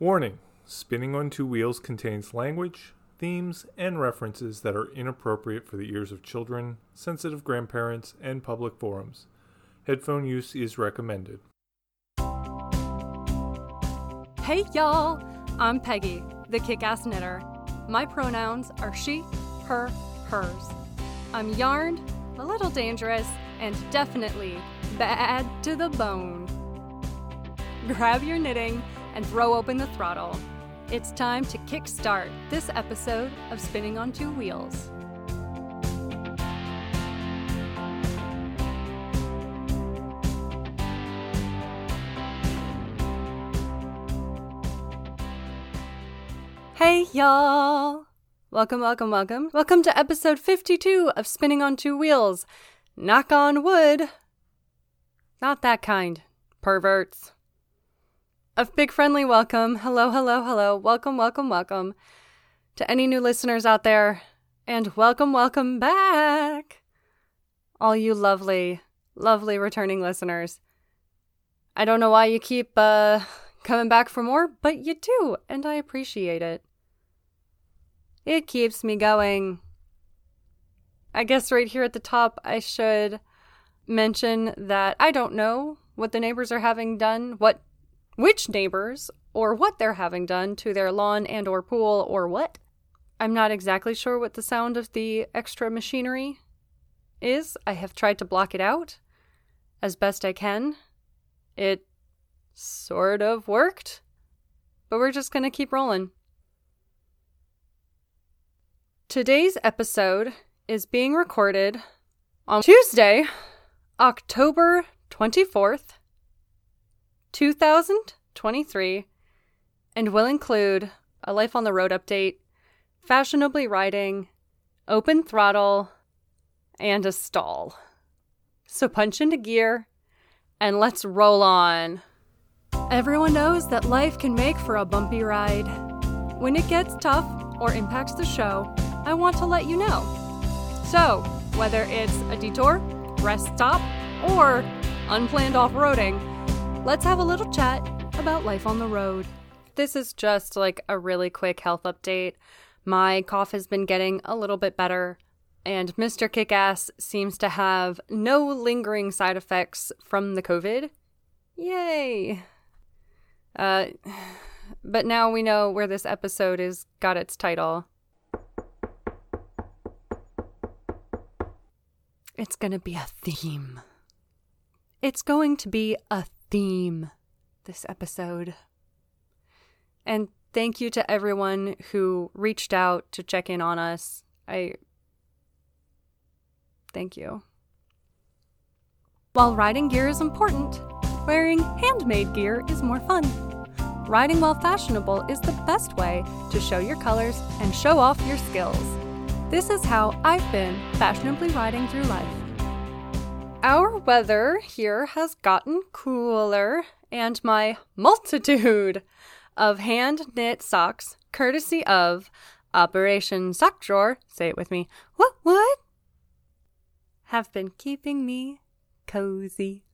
Warning Spinning on Two Wheels contains language, themes, and references that are inappropriate for the ears of children, sensitive grandparents, and public forums. Headphone use is recommended. Hey y'all! I'm Peggy, the kick ass knitter. My pronouns are she, her, hers. I'm yarned, a little dangerous, and definitely bad to the bone. Grab your knitting and throw open the throttle. It's time to kickstart this episode of Spinning on Two Wheels. Hey, y'all! Welcome, welcome, welcome. Welcome to episode 52 of Spinning on Two Wheels. Knock on wood. Not that kind, perverts. Big friendly welcome. Hello, hello, hello. Welcome, welcome, welcome to any new listeners out there. And welcome, welcome back. All you lovely, lovely returning listeners. I don't know why you keep uh, coming back for more, but you do, and I appreciate it. It keeps me going. I guess right here at the top, I should mention that I don't know what the neighbors are having done, what which neighbors or what they're having done to their lawn and or pool or what. I'm not exactly sure what the sound of the extra machinery is. I have tried to block it out as best I can. It sort of worked, but we're just going to keep rolling. Today's episode is being recorded on Tuesday, October 24th, 2023, and will include a Life on the Road update, fashionably riding, open throttle, and a stall. So punch into gear and let's roll on. Everyone knows that life can make for a bumpy ride. When it gets tough or impacts the show, I want to let you know. So, whether it's a detour, rest stop, or unplanned off roading, let's have a little chat about life on the road. This is just like a really quick health update. My cough has been getting a little bit better, and Mr. Kickass seems to have no lingering side effects from the COVID. Yay! Uh, but now we know where this episode is got its title. It's going to be a theme. It's going to be a theme this episode. And thank you to everyone who reached out to check in on us. I thank you. While riding gear is important, wearing handmade gear is more fun. Riding while fashionable is the best way to show your colors and show off your skills. This is how I've been fashionably riding through life. Our weather here has gotten cooler, and my multitude of hand knit socks, courtesy of Operation Sock Drawer, say it with me, what, what? Have been keeping me cozy.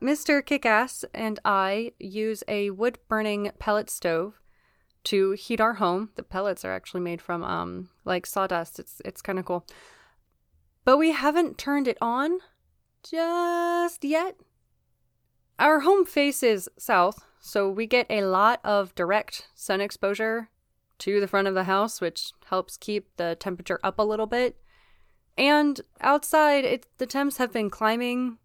Mr. Kickass and I use a wood burning pellet stove to heat our home. The pellets are actually made from um like sawdust. It's it's kind of cool. But we haven't turned it on just yet. Our home faces south, so we get a lot of direct sun exposure to the front of the house, which helps keep the temperature up a little bit. And outside, it, the temps have been climbing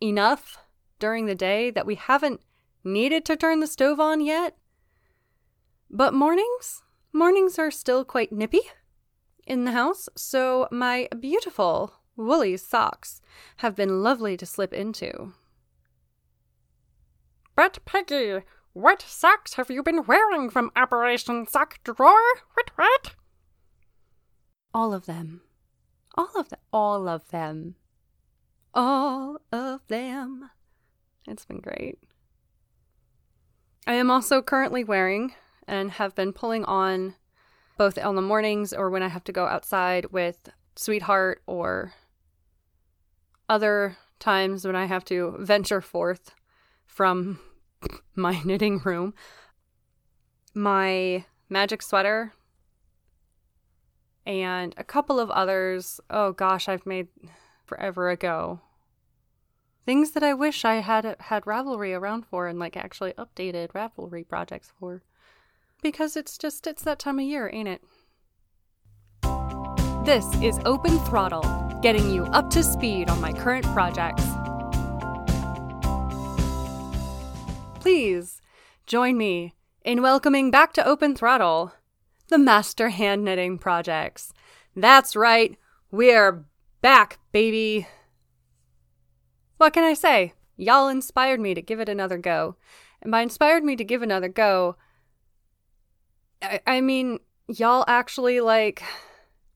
enough during the day that we haven't needed to turn the stove on yet. But mornings? Mornings are still quite nippy in the house, so my beautiful woolly socks have been lovely to slip into. But Peggy, what socks have you been wearing from Operation Sock Drawer? What, what? All of them. All of them. All of them. All of them. It's been great. I am also currently wearing and have been pulling on both on the mornings or when I have to go outside with Sweetheart or other times when I have to venture forth from my knitting room. my magic sweater and a couple of others. Oh gosh, I've made forever ago. Things that I wish I had had Ravelry around for and like actually updated Ravelry projects for. Because it's just it's that time of year, ain't it? This is Open Throttle, getting you up to speed on my current projects. Please join me in welcoming back to Open Throttle the Master Hand Knitting Projects. That's right, we're back, baby. What can I say? Y'all inspired me to give it another go. And by inspired me to give another go, I, I mean, y'all actually like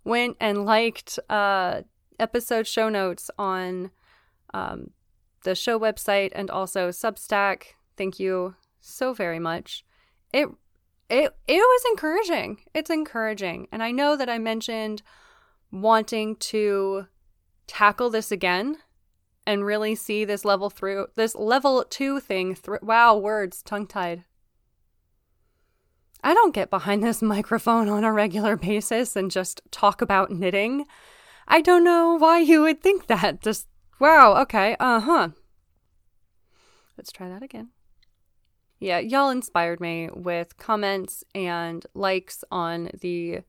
went and liked uh episode show notes on um the show website and also Substack. Thank you so very much. It it it was encouraging. It's encouraging. And I know that I mentioned wanting to tackle this again and really see this level through this level 2 thing through wow words tongue tied I don't get behind this microphone on a regular basis and just talk about knitting. I don't know why you would think that. Just, wow, okay, uh huh. Let's try that again. Yeah, y'all inspired me with comments and likes on the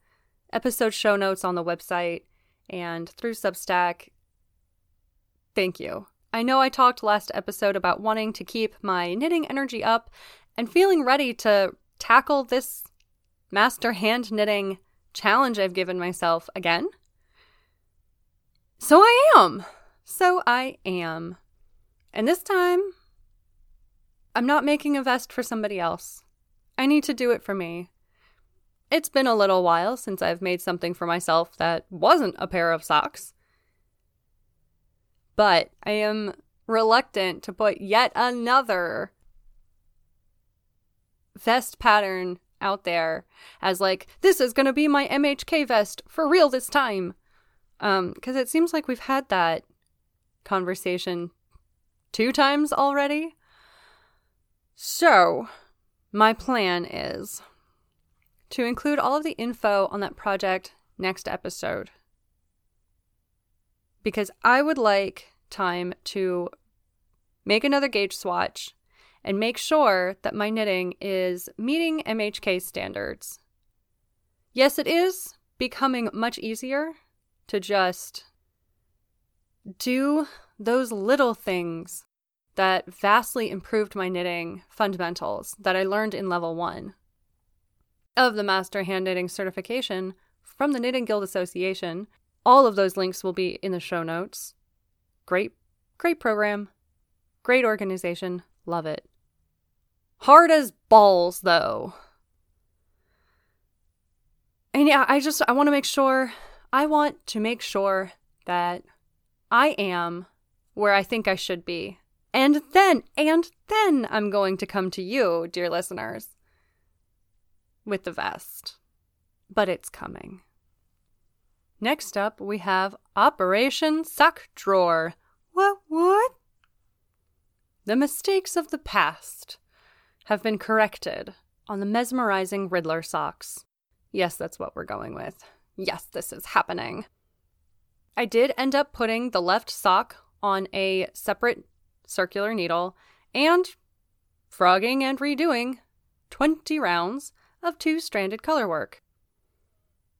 episode show notes on the website and through Substack. Thank you. I know I talked last episode about wanting to keep my knitting energy up and feeling ready to tackle this master hand knitting challenge I've given myself again. So I am. So I am. And this time, I'm not making a vest for somebody else. I need to do it for me. It's been a little while since I've made something for myself that wasn't a pair of socks. But I am reluctant to put yet another vest pattern out there as like this is going to be my MHK vest for real this time. Um cuz it seems like we've had that conversation two times already. So, my plan is to include all of the info on that project next episode. Because I would like time to make another gauge swatch and make sure that my knitting is meeting MHK standards. Yes, it is becoming much easier to just do those little things that vastly improved my knitting fundamentals that I learned in level one of the Master Hand Knitting certification from the Knitting Guild Association. All of those links will be in the show notes. Great, great program, great organization, love it. Hard as balls, though. And yeah, I just, I want to make sure, I want to make sure that I am where I think I should be. And then, and then I'm going to come to you, dear listeners, with the vest. But it's coming. Next up, we have Operation Sock Drawer. What, what? The mistakes of the past have been corrected on the mesmerizing Riddler socks. Yes, that's what we're going with. Yes, this is happening. I did end up putting the left sock on a separate circular needle and frogging and redoing 20 rounds of two stranded color work.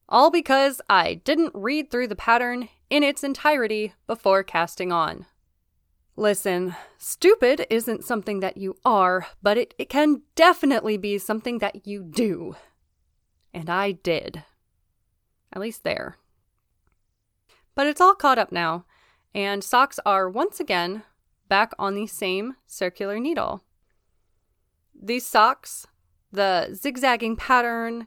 All because I didn't read through the pattern in its entirety before casting on. Listen, stupid isn't something that you are, but it, it can definitely be something that you do. And I did. At least there. But it's all caught up now, and socks are once again back on the same circular needle. These socks, the zigzagging pattern,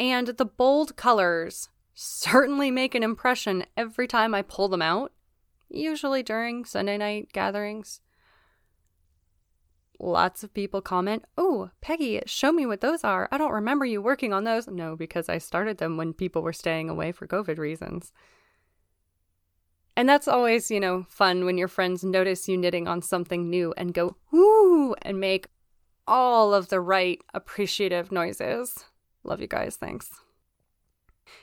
and the bold colors certainly make an impression every time I pull them out usually during Sunday night gatherings. Lots of people comment, Oh, Peggy, show me what those are. I don't remember you working on those. No, because I started them when people were staying away for COVID reasons. And that's always, you know, fun when your friends notice you knitting on something new and go, ooh, and make all of the right appreciative noises. Love you guys. Thanks.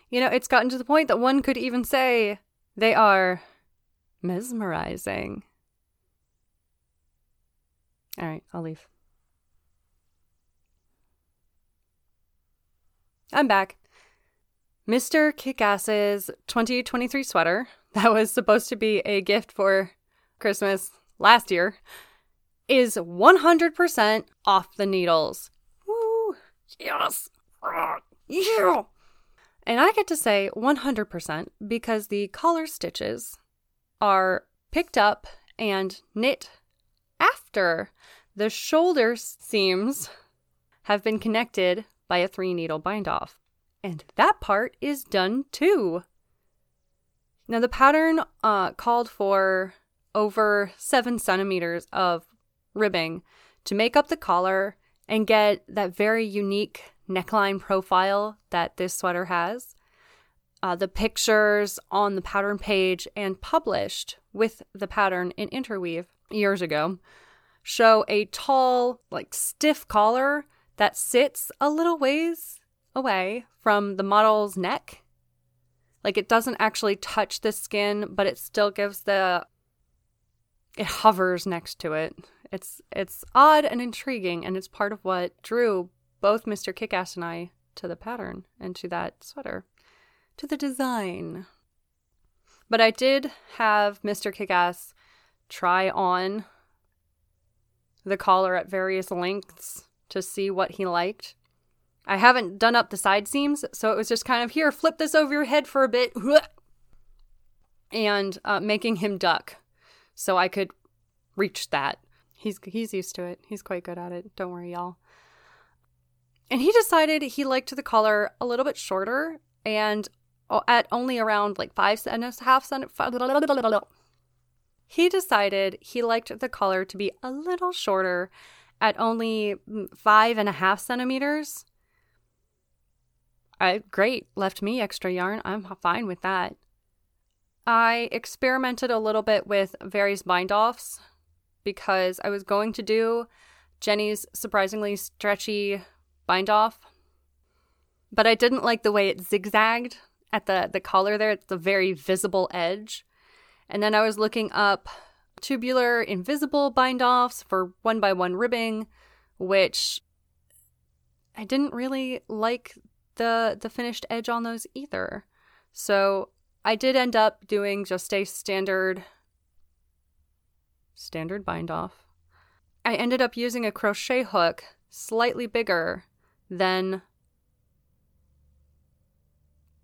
You know, it's gotten to the point that one could even say they are mesmerizing. All right, I'll leave. I'm back. Mr. Kickass's 2023 sweater, that was supposed to be a gift for Christmas last year, is 100% off the needles. Woo! Yes! Yeah! And I get to say 100% because the collar stitches are picked up and knit after the shoulder seams have been connected by a three needle bind off. And that part is done too. Now, the pattern uh, called for over seven centimeters of ribbing to make up the collar and get that very unique neckline profile that this sweater has. Uh, the pictures on the pattern page and published with the pattern in interweave years ago show a tall, like stiff collar that sits a little ways away from the model's neck. Like it doesn't actually touch the skin, but it still gives the it hovers next to it. It's it's odd and intriguing, and it's part of what drew both Mr. Kickass and I to the pattern and to that sweater, to the design. But I did have Mr. Kickass try on the collar at various lengths to see what he liked. I haven't done up the side seams, so it was just kind of here, flip this over your head for a bit, and uh, making him duck so I could reach that. He's he's used to it. He's quite good at it. Don't worry, y'all. And he decided he liked the collar a little bit shorter and at only around like five and a half centimeters. He decided he liked the collar to be a little shorter at only mm, five and a half centimeters. I, great, left me extra yarn. I'm fine with that. I experimented a little bit with various bind offs because I was going to do Jenny's surprisingly stretchy bind off, but I didn't like the way it zigzagged at the, the collar there. It's the very visible edge. And then I was looking up tubular invisible bind offs for one by one ribbing, which I didn't really like the the finished edge on those either. So I did end up doing just a standard standard bind off. I ended up using a crochet hook slightly bigger than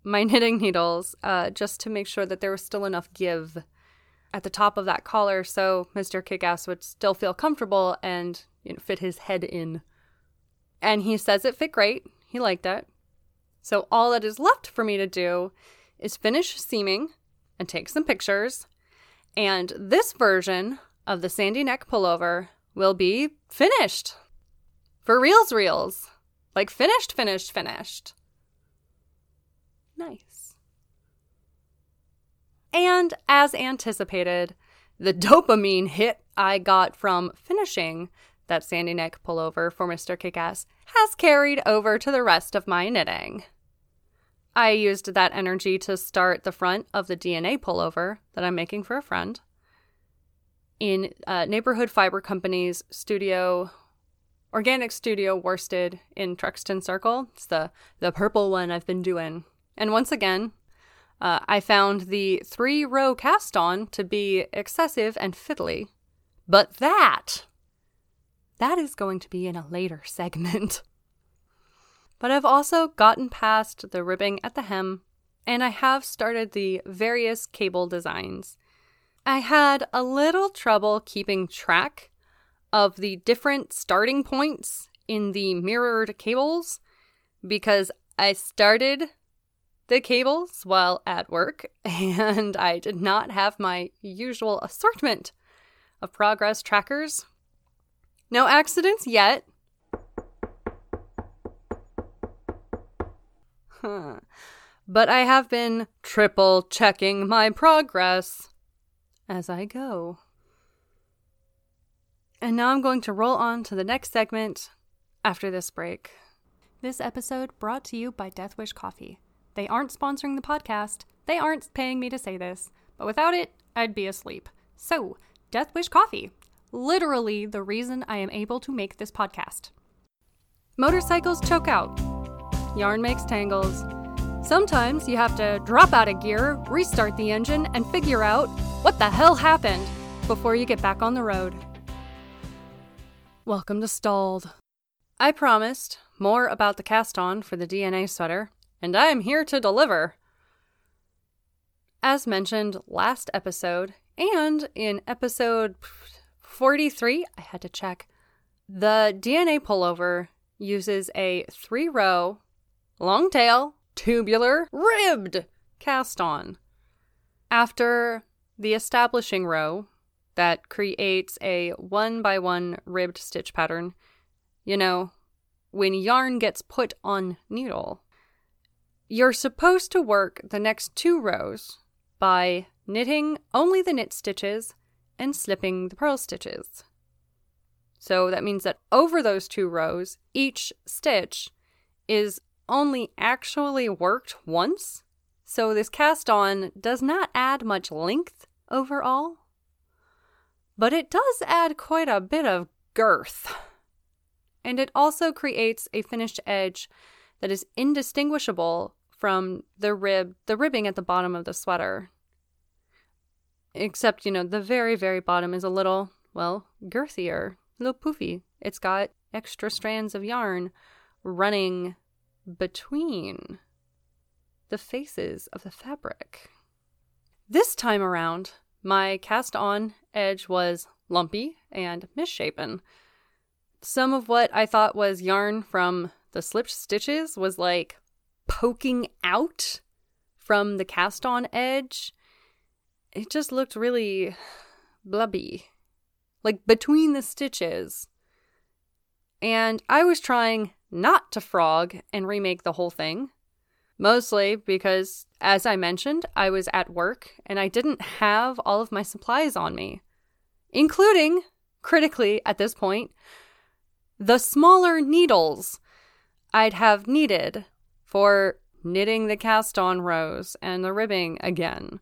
my knitting needles uh, just to make sure that there was still enough give at the top of that collar so Mr. Kickass would still feel comfortable and you know, fit his head in. And he says it fit great. He liked it. So all that is left for me to do is finish seaming and take some pictures. And this version of the sandy neck pullover will be finished. For reals, reels. Like finished, finished, finished. Nice. And as anticipated, the dopamine hit I got from finishing that sandy neck pullover for Mr. Kickass has carried over to the rest of my knitting. I used that energy to start the front of the DNA pullover that I'm making for a friend in uh, Neighborhood Fiber Company's studio, organic studio worsted in Truxton Circle. It's the, the purple one I've been doing. And once again, uh, I found the three row cast on to be excessive and fiddly, but that, that is going to be in a later segment. but I've also gotten past the ribbing at the hem, and I have started the various cable designs. I had a little trouble keeping track of the different starting points in the mirrored cables because I started the cables while at work, and I did not have my usual assortment of progress trackers. No accidents yet. Huh. But I have been triple checking my progress as I go. And now I'm going to roll on to the next segment after this break. This episode brought to you by Death Wish Coffee. They aren't sponsoring the podcast, they aren't paying me to say this, but without it, I'd be asleep. So, Death Wish Coffee, literally the reason I am able to make this podcast. Motorcycles choke out. Yarn makes tangles. Sometimes you have to drop out of gear, restart the engine, and figure out what the hell happened before you get back on the road. Welcome to Stalled. I promised more about the cast on for the DNA sweater, and I am here to deliver. As mentioned last episode, and in episode 43, I had to check, the DNA pullover uses a three row, long tail, tubular, ribbed cast on. After the establishing row that creates a one by one ribbed stitch pattern, you know, when yarn gets put on needle, you're supposed to work the next two rows by knitting only the knit stitches and slipping the purl stitches. So that means that over those two rows, each stitch is only actually worked once. So this cast on does not add much length overall, but it does add quite a bit of girth. And it also creates a finished edge that is indistinguishable from the rib, the ribbing at the bottom of the sweater. Except, you know, the very, very bottom is a little, well, girthier, a little poofy. It's got extra strands of yarn running between the faces of the fabric. This time around, my cast on edge was lumpy and misshapen. Some of what I thought was yarn from the slipped stitches was like poking out from the cast on edge. It just looked really blubby, like between the stitches. And I was trying not to frog and remake the whole thing. Mostly because, as I mentioned, I was at work and I didn't have all of my supplies on me, including, critically at this point, the smaller needles I'd have needed for knitting the cast on rows and the ribbing again.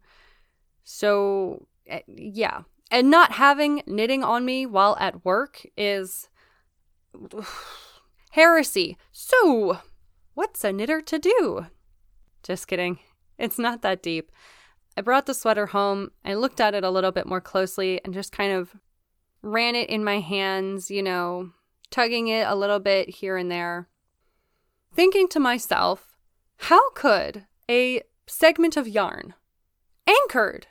So, eh, yeah. And not having knitting on me while at work is heresy. So, what's a knitter to do? Just kidding. It's not that deep. I brought the sweater home. I looked at it a little bit more closely and just kind of ran it in my hands, you know, tugging it a little bit here and there. Thinking to myself, how could a segment of yarn, anchored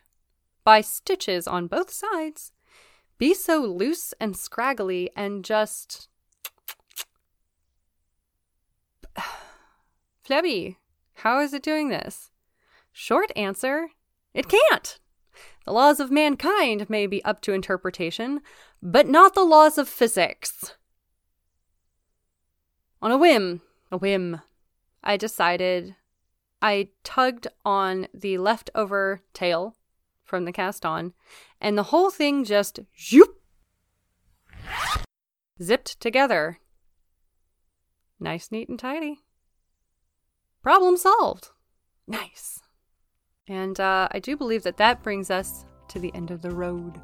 by stitches on both sides, be so loose and scraggly and just Flebby, how is it doing this? Short answer it can't. The laws of mankind may be up to interpretation, but not the laws of physics. On a whim, a whim, I decided I tugged on the leftover tail from the cast on, and the whole thing just zoop, zipped together. Nice, neat, and tidy. Problem solved. Nice. And uh, I do believe that that brings us to the end of the road.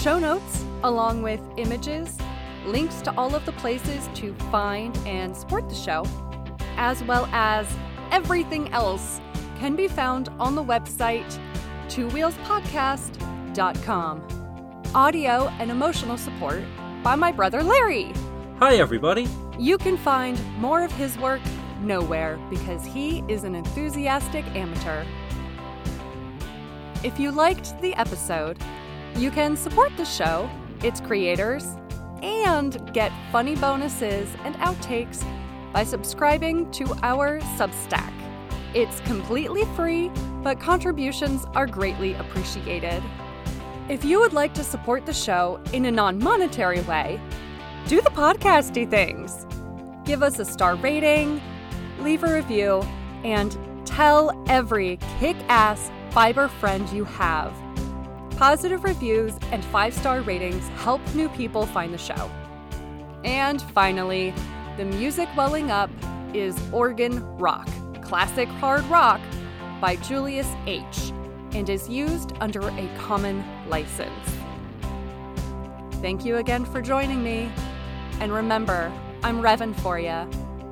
Show notes, along with images, links to all of the places to find and support the show, as well as everything else, can be found on the website twowheelspodcast.com. Audio and emotional support by my brother Larry. Hi, everybody. You can find more of his work nowhere because he is an enthusiastic amateur. If you liked the episode, you can support the show, its creators, and get funny bonuses and outtakes by subscribing to our Substack. It's completely free, but contributions are greatly appreciated. If you would like to support the show in a non monetary way, do the podcasty things. Give us a star rating, leave a review, and tell every kick ass fiber friend you have. Positive reviews and five star ratings help new people find the show. And finally, the music welling up is Organ Rock, classic hard rock by Julius H., and is used under a common license. Thank you again for joining me. And remember, I'm revving for you.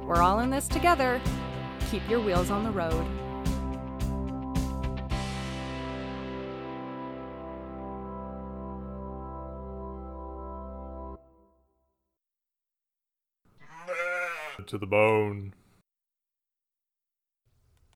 We're all in this together. Keep your wheels on the road. To the bone.